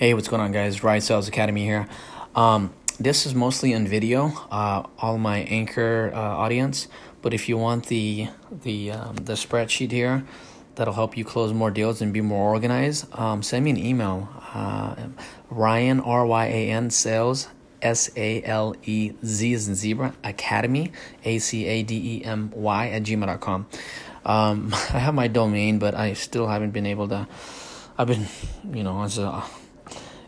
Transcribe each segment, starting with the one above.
Hey, what's going on, guys? Ryan Sales Academy here. Um, this is mostly in video, uh, all my anchor uh, audience. But if you want the the um, the spreadsheet here, that'll help you close more deals and be more organized. Um, send me an email, uh, Ryan R Y A N Sales S A L E Z as in zebra Academy A C A D E M Y at gmail.com. Um, I have my domain, but I still haven't been able to. I've been, you know, as a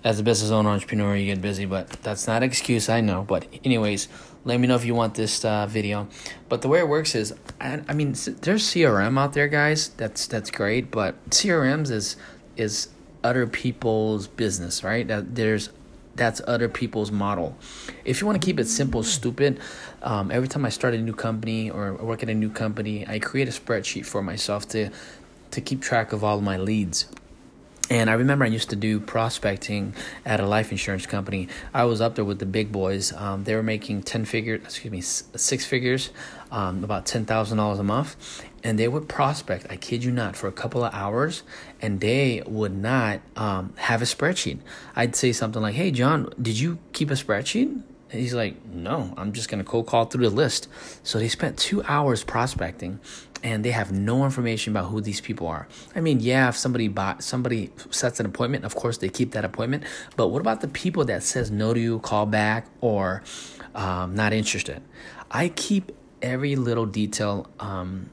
as a business owner, entrepreneur, you get busy, but that's not an excuse, I know. But, anyways, let me know if you want this uh, video. But the way it works is, I, I mean, there's CRM out there, guys. That's that's great, but CRMs is is other people's business, right? That there's that's other people's model. If you want to keep it simple, stupid, um, every time I start a new company or work at a new company, I create a spreadsheet for myself to to keep track of all my leads. And I remember I used to do prospecting at a life insurance company. I was up there with the big boys. Um, they were making ten figure, excuse me, six figures, um, about ten thousand dollars a month, and they would prospect. I kid you not, for a couple of hours, and they would not um, have a spreadsheet. I'd say something like, "Hey, John, did you keep a spreadsheet?" He's like, no, I'm just to cold call through the list. So they spent two hours prospecting and they have no information about who these people are. I mean, yeah, if somebody bought, somebody sets an appointment, of course they keep that appointment. But what about the people that says no to you, call back, or um, not interested? I keep every little detail um,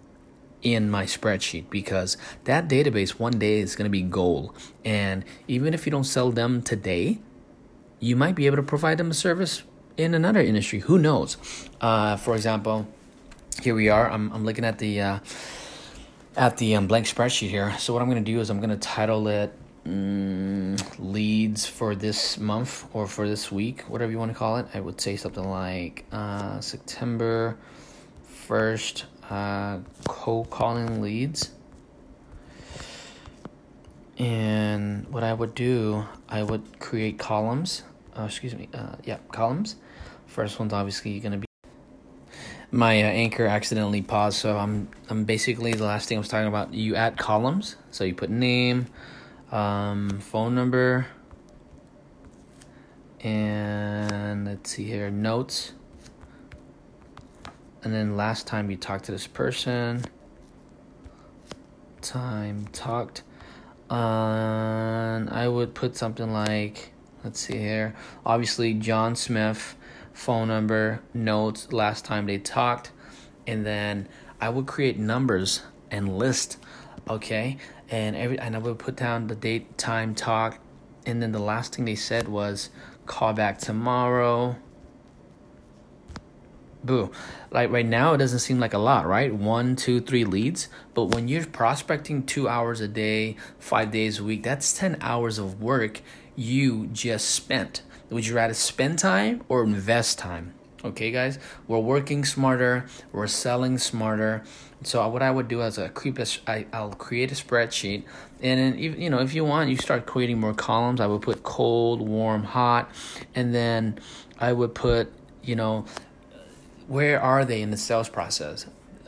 in my spreadsheet because that database one day is to be gold. And even if you don't sell them today, you might be able to provide them a service in another industry. Who knows? Uh, for example, here we are. I'm, I'm looking at the uh, at the um, blank spreadsheet here. So what I'm going to do is I'm going to title it um, leads for this month or for this week, whatever you want to call it. I would say something like uh, September first, uh, cold calling leads. And what I would do, I would create columns. Uh, excuse me. Uh, yeah, columns First one's obviously going to be my uh, anchor accidentally paused, so I'm I'm basically the last thing I was talking about. You add columns, so you put name, um, phone number, and let's see here notes, and then last time you talked to this person, time talked, and I would put something like let's see here, obviously John Smith phone number, notes, last time they talked, and then I would create numbers and list, okay? And every and I would put down the date, time, talk, and then the last thing they said was call back tomorrow. Boo. Like right now, it doesn't seem like a lot, right? One, two, three leads. But when you're prospecting two hours a day, five days a week, that's 10 hours of work you just spent. Would you rather spend time or invest time? Okay, guys, we're working smarter, we're selling smarter. So uh, what I would do is a creep, I, I'll create a spreadsheet, and then you know if you want, you start creating more columns. I would put cold, warm, hot, and then I would put you know where are they in the sales process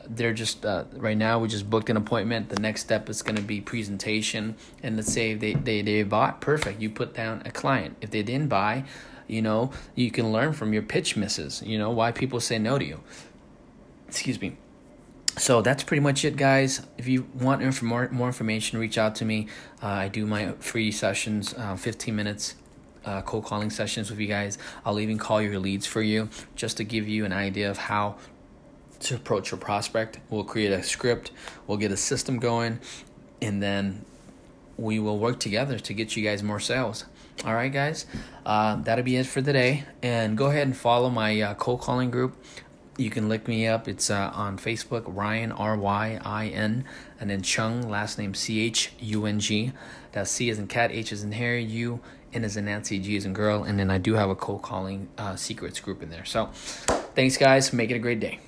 they're just uh, right now we just booked an appointment. The next step is going to be presentation. And let's say they, they they bought perfect you put down a client. If they didn't buy you know you can learn from your pitch misses you know why people say no to you. Excuse me. So that's pretty much it guys. If you want inf- more, more information reach out to me. Uh, i do my free sessions uh, 15 minutes uh, cold calling sessions with you guys. I'll even call your leads for you just to give you an idea of how to approach your prospect. We'll create a script, we'll get a system going, and then we will work together to get you guys more sales. All right, guys, uh, that'll be it for today. And go ahead and follow my uh, cold calling group. You can look me up. It's uh, on Facebook, Ryan R Y I N, and then Chung, last name C H U N G. That's C as in cat, H as in Harry, U, N as in Nancy, G as in girl, and then I do have a cold calling uh, secrets group in there. So, thanks, guys. Make it a great day.